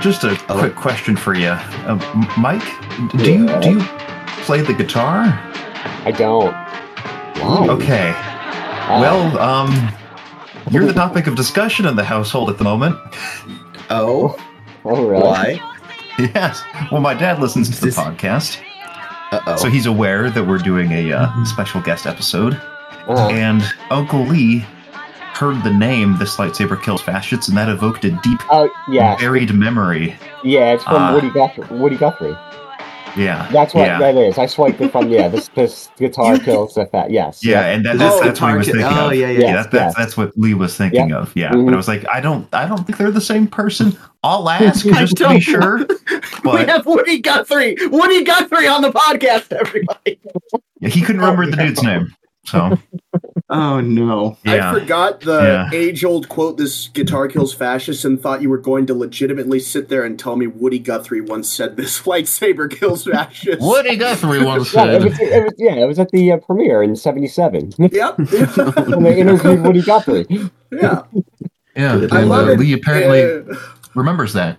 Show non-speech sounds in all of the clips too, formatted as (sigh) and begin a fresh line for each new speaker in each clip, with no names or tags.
just a quick question for you, uh, Mike. Do you do you play the guitar?
I don't. Why?
Okay.
Uh,
Well, um, you're the topic of discussion in the household at the moment.
Oh,
oh really?
why?
Yes. Well, my dad listens to the
This-
podcast,
Uh oh.
so he's aware that we're doing a uh, special guest episode.
Uh,
And Uncle Lee heard the name "This Lightsaber Kills Fascists," and that evoked a deep,
oh yeah,
buried memory.
yeah. It's from
Ah.
Woody Guthrie. Woody Guthrie.
Yeah.
That's what
Yeah.
that is. I swiped it from yeah. This this guitar kills the fat. Yes.
Yeah, and that, that's,
Oh,
that's what he was thinking
Oh,
of.
yeah, yeah,
yeah.
yes,
that, that's,
yes.
that's what Lee was thinking of. Yeah,
Mhm.
but I was like, I don't, I don't think they're the same person. I'll ask (laughs) just to be
don't.
sure. (laughs)
we have Woody Guthrie. Woody Guthrie on the podcast, everybody.
yeah, he couldn't remember the dude's name. So (laughs)
Oh no.
yeah,
I forgot the
Yeah.
age-old quote: "This guitar kills fascists," and thought you were going to legitimately sit there and tell me Woody Guthrie once said, "This (laughs) lightsaber kills fascists."
Woody Guthrie once (laughs)
Yeah, it
said.
was, it was, yeah, it was at the uh, premiere in '77 (laughs)
Yep.
when they interviewed Woody Guthrie.
yeah.
Yeah, and
I love
uh,
it.
Lee apparently
Uh,
remembers that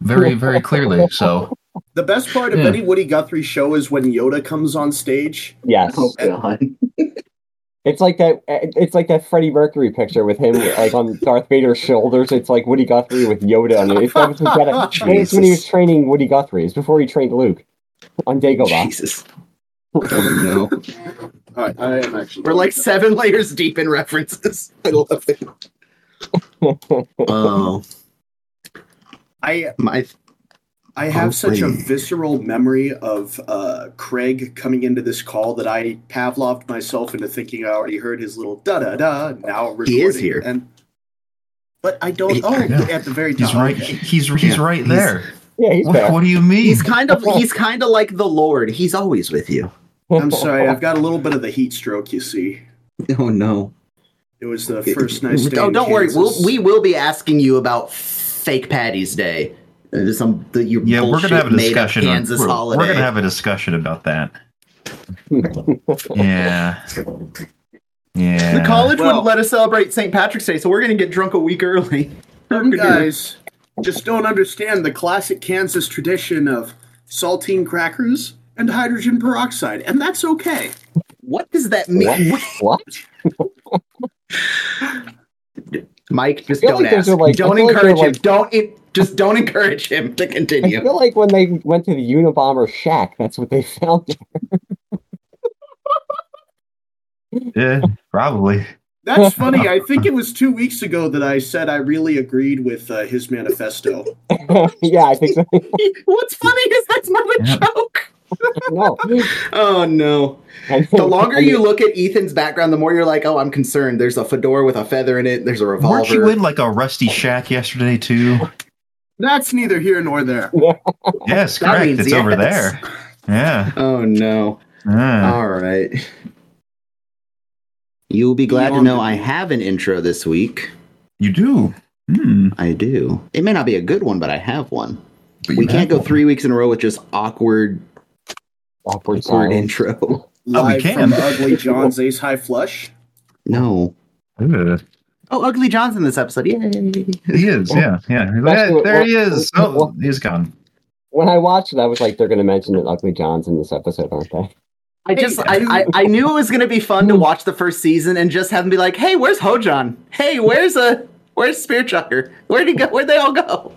very, very clearly. So
the best part of
Yeah.
any Woody Guthrie show is when Yoda comes on stage.
Yes,
Oh god.
It's like that. Uh, it's like that Freddie Mercury picture with him like on Darth Vader's shoulders. It's like Woody Guthrie with Yoda on it. It's, that was his Jedi- I think it's when he was training Woody Guthrie. It's before he trained Luke on Dagobah.
Jesus. Oh no.
All right, I am actually.
We're like seven layers deep in references. I love it. Oh, (laughs)
I
my
I have such a visceral memory of uh, Craig coming into this call that I Pavloved myself into thinking I already heard his little da da da. Now recording.
He is here.
and but I don't.
He-
Oh,
Yeah.
at the very top.
he's right. He's he's
Yeah,
right
he's-
there.
Yeah, he's
What,
there.
what do you mean?
he's kind of (laughs) he's kind of like the Lord. He's always with you.
I'm sorry, I've got a little bit of the heat stroke. You see, (laughs)
Oh no.
it was the first nice day.
Oh, don't worry. We'll, we will be asking you about fake Patty's Day. Some the, your
yeah, we're gonna have a discussion. On,
Kansas
we're,
holiday.
we're gonna have a discussion about that. Yeah. (laughs) Yeah.
the college
Well-
wouldn't let us celebrate St. Patrick's Day, so we're gonna get drunk a week early. (laughs)
Some guys just don't understand the classic Kansas tradition of saltine crackers and hydrogen peroxide, and that's okay.
What does that mean?
What?
Mike, just don't
like
ask.
like-
don't
feel like
encourage
they're
him. Don't en- just don't encourage him to continue.
I feel like when they went to the Unabomber shack, that's what they found. (laughs)
Yeah, probably.
That's funny. I think it was two weeks ago that I said I really agreed with uh, his manifesto. (laughs)
yeah, I think so. (laughs)
What's funny is that's not a
Yeah.
joke.
no.
Oh no. The longer you look at Ethan's background, the more you're like, oh, I'm concerned. There's a fedora with a feather in it. There's a revolver.
Weren't you in like a rusty shack yesterday too?
That's neither here nor there. (laughs)
Yes,
That
correct.
means
It's over there. Yeah.
Oh no.
yeah.
All right. You'll be glad to know I have an intro this week.
You do. Hmm.
I do. It may not be a good one, but I have one.
But
We can't go
one.
three weeks in a row with just awkward,
Awkward
awkward
silence.
intro.
Oh, we can.
from Ugly John's Ace High Flush.
No.
Ugh.
Oh, Ugly John's in this episode. Yay.
He is. Yeah. Yeah.
That's what-
there he is. Oh, he's gone.
When I watched it, I was like, they're going to mention that Ugly John's in this episode, aren't they?
I just I, I, I knew it was gonna be fun to watch the first season and just have them be like, hey, where's Ho-Jon? Hey, where's a where's Spear Chucker? Where'd he go? Where'd they all go?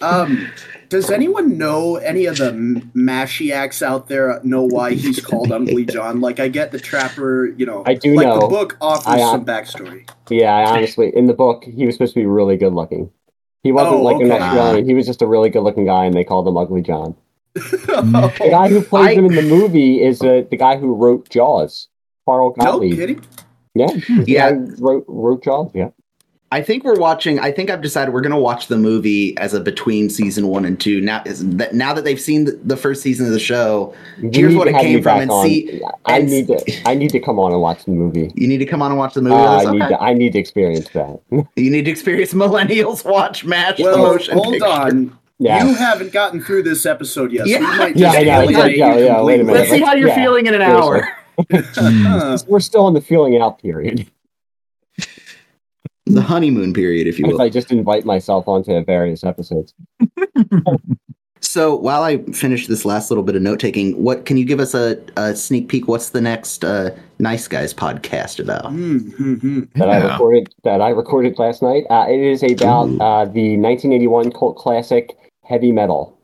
Um, does anyone know any of the M- Mashiacs out there know why he's called Ugly (laughs) John? Like, I get the Trapper, you know.
I do
like
know.
the book offers
I,
some backstory.
Yeah, I honestly, in the book, he was supposed to be really good looking. He wasn't
Oh,
like an
okay.
Australian. He was just a really good looking guy, and they called him Ugly John.
no (laughs)
The guy who plays
I-
him in the movie is uh, the guy who wrote Jaws, Carl Gottlieb.
kidding.
Yeah, (laughs)
Yeah.
wrote, wrote Jaws. Yeah.
I think we're watching. I think I've decided we're gonna watch the movie as a between season one and two. Now, is that now that they've seen the, the first season of the show,
You
Here's what it came from, and
on.
see-
I
and
need to. (laughs) I need to come on and watch the movie.
you need to come on and watch the movie.
Uh. I need
Okay.
to. I need to experience that. (laughs)
You need to experience millennials watch Mash the
Well,
motion
hold
picture.
on.
yeah.
You haven't gotten through this episode yet. So
Yeah.
we might
Yeah,
just
I know.
alienate
Yeah, yeah, wait a minute.
Let's see how you're
Yeah,
feeling in an hour. (laughs)
We're still in the feeling out period.
The honeymoon period, if you will. If.
I just invite myself onto various episodes. (laughs)
So while I finish this last little bit of note taking, what can you give us a, a sneak peek? What's the next uh, Nice Guys podcast about?
Mm-hmm.
that I recorded that I recorded last night. Uh, it is about uh, the 1981 cult classic Heavy Metal.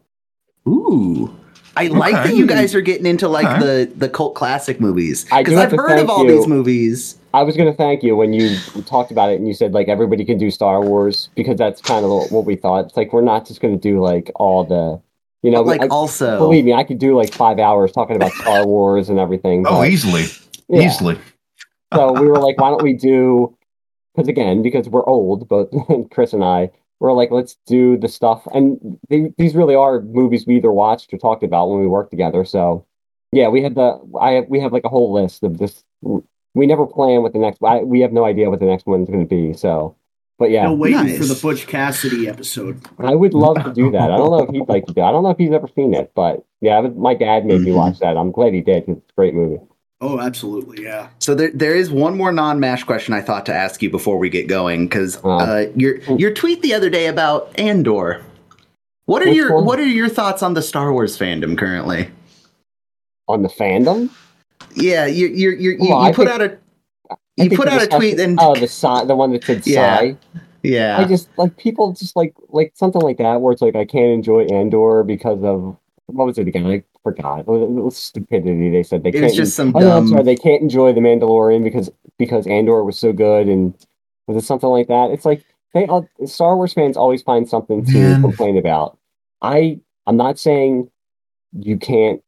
Ooh. I like
Okay.
that you guys are getting into like
Okay.
the, the cult classic movies. Because I've heard of all
you.
these movies.
I was going to thank you when you talked about it and you said like everybody can do Star Wars because that's kind of what we thought. It's like we're not just going to do like all the, you know,
But like
I-
also
believe me, I could do like five hours talking about Star (laughs) Wars and everything.
Oh, easily,
yeah.
easily.
so we were like, why don't we do? Because again, because we're old, both (laughs) Chris and I, we're like, let's do the stuff. And they, these really are movies we either watched or talked about when we worked together. So yeah, we had the I we have like a whole list of this. We never plan what the next. I, we have no idea what the next one's going to be. So, but yeah,
Still waiting
Nice.
for the Butch Cassidy episode.
I would love to do that. I don't know if he'd like to do. I don't know if he's ever seen it, but yeah, I was- my dad made me
Mhm.
watch that. I'm glad he did. 'cause It's a great movie.
Oh, absolutely, yeah.
So there, there is one more non-mash question I thought to ask you before we get going because
Oh.
uh, your your tweet the other day about Andor. What are your
one?
What are your thoughts on the Star Wars fandom currently?
On the fandom,
Yeah, you you you you,
Well,
you put
think-
out a you put out a tweet and
oh the sigh, the one that said
Yeah.
sigh.
yeah
I just like people just like like something like that where it's like I can't enjoy Andor because of what was it again? I forgot. It was, it was stupidity. They said they
It
can't.
was just some
oh,
dumb-
sorry. They can't enjoy the Mandalorian because because Andor was so good and was it something like that? It's like they all, Star Wars fans always find something to
Man.
complain about. I I'm not saying you can't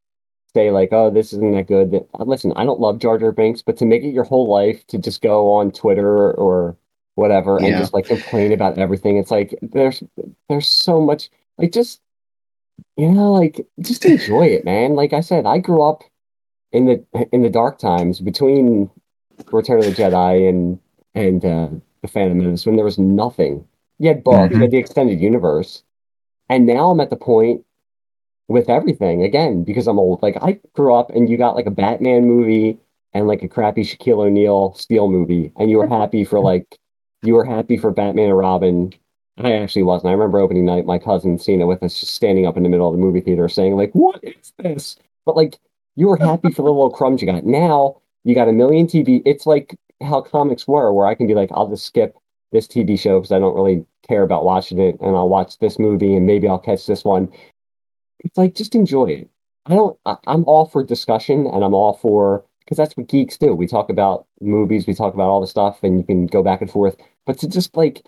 say like oh this isn't that good. That listen, I don't love Jar Jar Binks, but to make it your whole life to just go on Twitter or whatever and
Yeah.
just like complain about everything, it's like there's there's so much like just you know like just enjoy it, man. Like I said, I grew up in the in the dark times between Return of the Jedi and and uh, the Phantom Menace when there was nothing. You had books, you
Mhm.
had the extended universe, and now I'm at the point with everything again because I'm old. Like I grew up and you got like a Batman movie and like a crappy Shaquille O'Neal Steel movie, and you were (laughs) happy for like you were happy for Batman and Robin. I actually wasn't. I remember opening night, my cousin seeing it with us, just standing up in the middle of the movie theater, saying like, "What is this?" But like, you were happy for the little crumbs you got. Now you got a million TV. It's like how comics were, where I can be like, I'll just skip this TV show because I don't really care about watching it, and I'll watch this movie, and maybe I'll catch this one. It's like just enjoy it. I don't. I, I'm all for discussion, and I'm all for because that's what geeks do. We talk about movies, we talk about all the stuff, and you can go back and forth. But to just like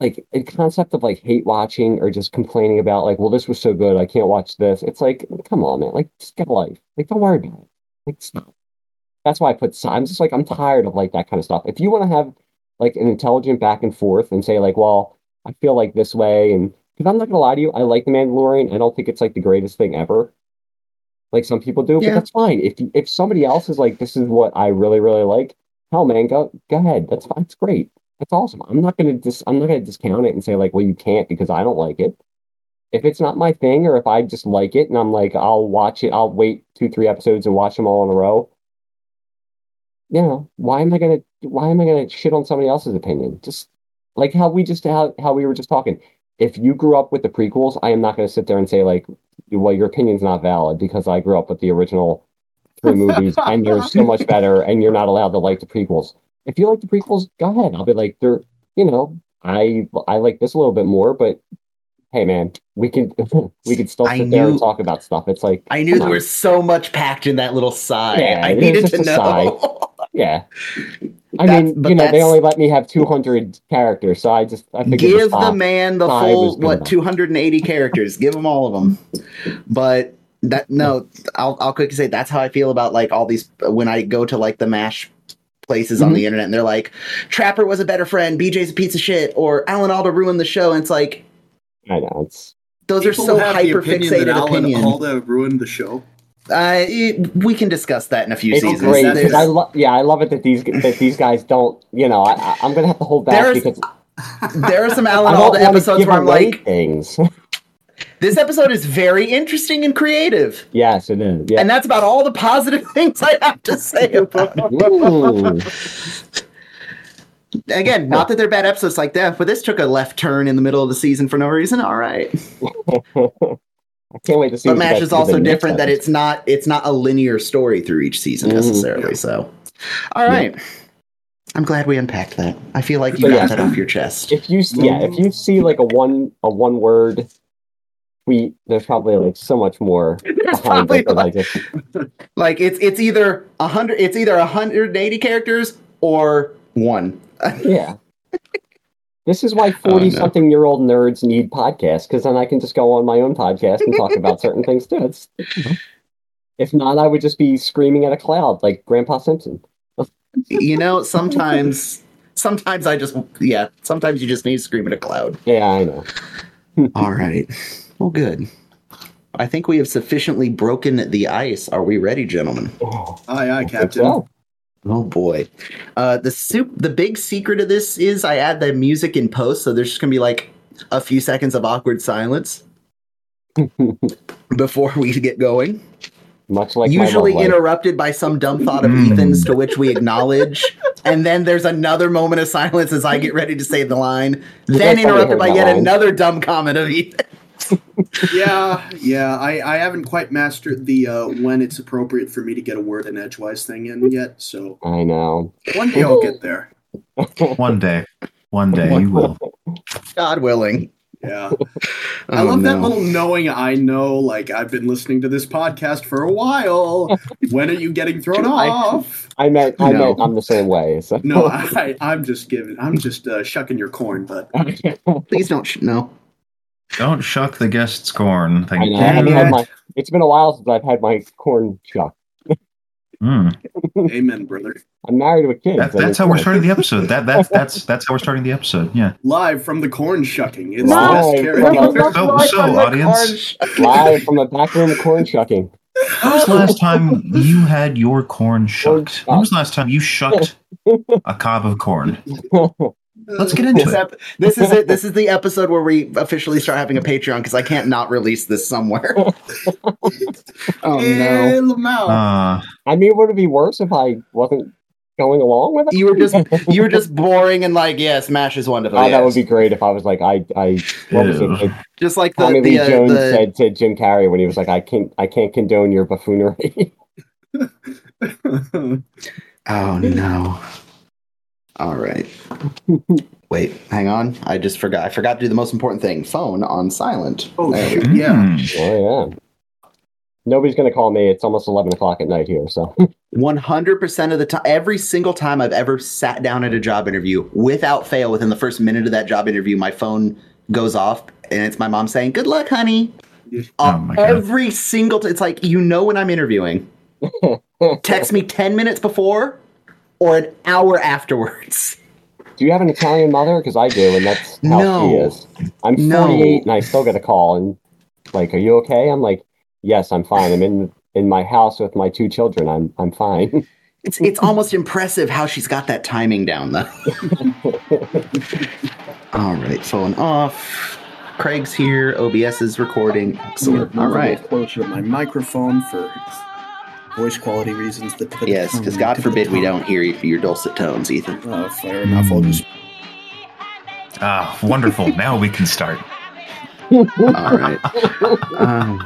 like a concept of like hate watching or just complaining about like, well, this was so good, I can't watch this. It's like, come on, man. Like, just get a life. Like, don't worry about it. Like, stop. That's why I put. I'm just like, I'm tired of like that kind of stuff. If you want to have like an intelligent back and forth and say like, well, I feel like this way, and because I'm not gonna lie to you, I like the Mandalorian. I don't think it's like the greatest thing ever. Like some people do,
Yeah.
but that's fine. If if somebody else is like, this is what I really really like, hell, man, go go ahead. That's fine. It's great. That's awesome. I'm not gonna dis I'm not gonna discount it and say like, well, you can't because I don't like it. If it's not my thing, or if I just like it and I'm like, I'll watch it. I'll wait two three episodes and watch them all in a row. You know, why am I gonna why am I gonna shit on somebody else's opinion? Just like how we just how how we were just talking. If you grew up with the prequels, I am not gonna sit there and say like, well, your opinion's not valid because I grew up with the original three (laughs) movies and they're so much better, and you're not allowed to like the prequels. If you like the prequels, go ahead. I'll be like, they're you know, I I like this a little bit more, but hey, man, we can (laughs) we can still
I
sit there and talk about stuff. It's like
I knew
come
there
on.
was so much packed in that little sigh.
Yeah,
I needed to know. (laughs)
Yeah. I
That's-
mean, you know, they only let me have 200 characters, so I just I figured
Give
the
the man the full what 280 characters. Give him all of them. But that no, I'll I'll quickly say that's how I feel about like all these when I go to like the mash places on
Mhm.
the internet and they're like Trapper was a better friend, BJ's a piece of shit, or Alan Alda ruined the show. And it's like
I know it's
those
People
are so
have the
hyper
opinion
fixated
Alan. Alda ruined the show.
Uh, it- we can discuss that in a few
it's
seasons.
great because I love yeah I love it that these that these guys don't you know I, I'm gonna have to hold back
There's
because
there are some (laughs) Alan Alda episodes where I'm like,
things. (laughs)
this episode is very interesting and creative.
yes, it is. Yeah.
And that's about all the positive (laughs) things I have to say about it. Again, not that they're bad episodes like that, but this took a left turn in the middle of the season for no reason. All right,
I can't wait to see.
but Mash is also different that it's not it's not a linear story through each season
Mhm.
necessarily. So, all right, I'm glad we unpacked that. I feel like you
So,
got
yeah.
that off your chest.
If you s- yeah, if you see like a one a one word tweet, there's probably like so much more (laughs)
There's probably
it that
like, (laughs) like it's it's either a hundred it's either 180 characters or one.
yeah. This is why
Oh, no.
forty something year old nerds need podcasts because then I can just go on my own podcast and talk about certain things too. It's, (laughs) if not, I would just be screaming at a cloud like Grandpa Simpson.
you know, sometimes sometimes I just yeah, sometimes you just need to scream at a cloud.
Yeah, I know. (laughs)
All right. Well, good. I think we have sufficiently broken the ice. Are we ready, gentlemen?
Oh,
Aye, aye, Captain.
so.
Oh boy. Uh, the soup. The big secret of this is I add the music in post, so there's just gonna be like a few seconds of awkward silence (laughs) before we get going.
Much like
Usually interrupted by some dumb thought of
Mm.
Ethan's, to which we acknowledge, and then there's another moment of silence as I get ready to say the line.
You
then interrupted by yet
line.
another dumb comment of Ethan.
Yeah, yeah. I, I haven't quite mastered the uh, when it's appropriate for me to get a word in edgewise thing in yet. So
I know.
one day I'll get there.
One day, one day you will.
God willing.
Yeah.
Oh, (laughs)
I love that
no.
little knowing I know, like, I've been listening to this podcast for a while. when are you getting thrown
I-
off?
I meant I
No.
meant I'm the same way. So
No, I, I'm just giving, I'm just uh, shucking your corn, but
Please don't. Sh- no.
Don't shuck the guest's corn.
I
Thank
know. I haven't
you.
had my. It's been a while since I've had my corn chuck.
Mm.
amen, brother.
I'm married with kids.
That,
and
that's how we're starting the episode. That that's (laughs) that's that's how we're starting the episode. Yeah.
Live from the corn shucking. It's
Live
the best
from
character.
So, so audience,
live from the back room of corn shucking.
when was the last time you had your corn shucked? When was the last time you shucked a cob of corn? (laughs) Let's get into
This,
it.
ep- this is it. This is the episode where we officially start having a Patreon because I can't not release this somewhere. (laughs) oh
Hey,
no!
Uh,
I mean, would it be worse if I wasn't going along with it?
You were just (laughs) you were just boring and like, yeah, Smash is wonderful.
Oh, that would be great if I was like, I, I, what was it? Like,
just like the
Tommy
the,
Lee
uh,
Jones
the-
said to Jim Carrey when he was like, I can't, I can't condone your buffoonery. (laughs)
Oh no! All right. (laughs) Wait, hang on. I just forgot. I forgot to do the most important thing. Phone on silent.
Oh,
There we
shit.
go.
Yeah.
mm.
oh yeah. Nobody's gonna call me. It's almost eleven o'clock at night here, so (laughs)
100% of the time, every single time I've ever sat down at a job interview, without fail, within the first minute of that job interview, my phone goes off and it's my mom saying, Good luck, honey. (laughs)
Oh
Uh,
my God.
every single t- it's like, you know, when I'm interviewing, text me 10 minutes before or an hour afterwards.
do you have an Italian mother? Because I do, and that's how
No.
she is. I'm
No.
48 and I still get a call and like, are you okay? I'm like, yes, I'm fine. I'm in in my house with my two children. I'm I'm fine.
It's, it's almost impressive how she's got that timing down, though. (laughs) All right, phone off. Craig's here. OBS is recording. Excellent. All
Move a
right.
little closer to my microphone for voice quality reasons. The tip the
Yes,
tongue,
because God
tip of the
forbid we don't hear you for your dulcet tones, Ethan.
Uh, fair enough. I'll just
Ah, wonderful. now we can start. (laughs)
All right. Um,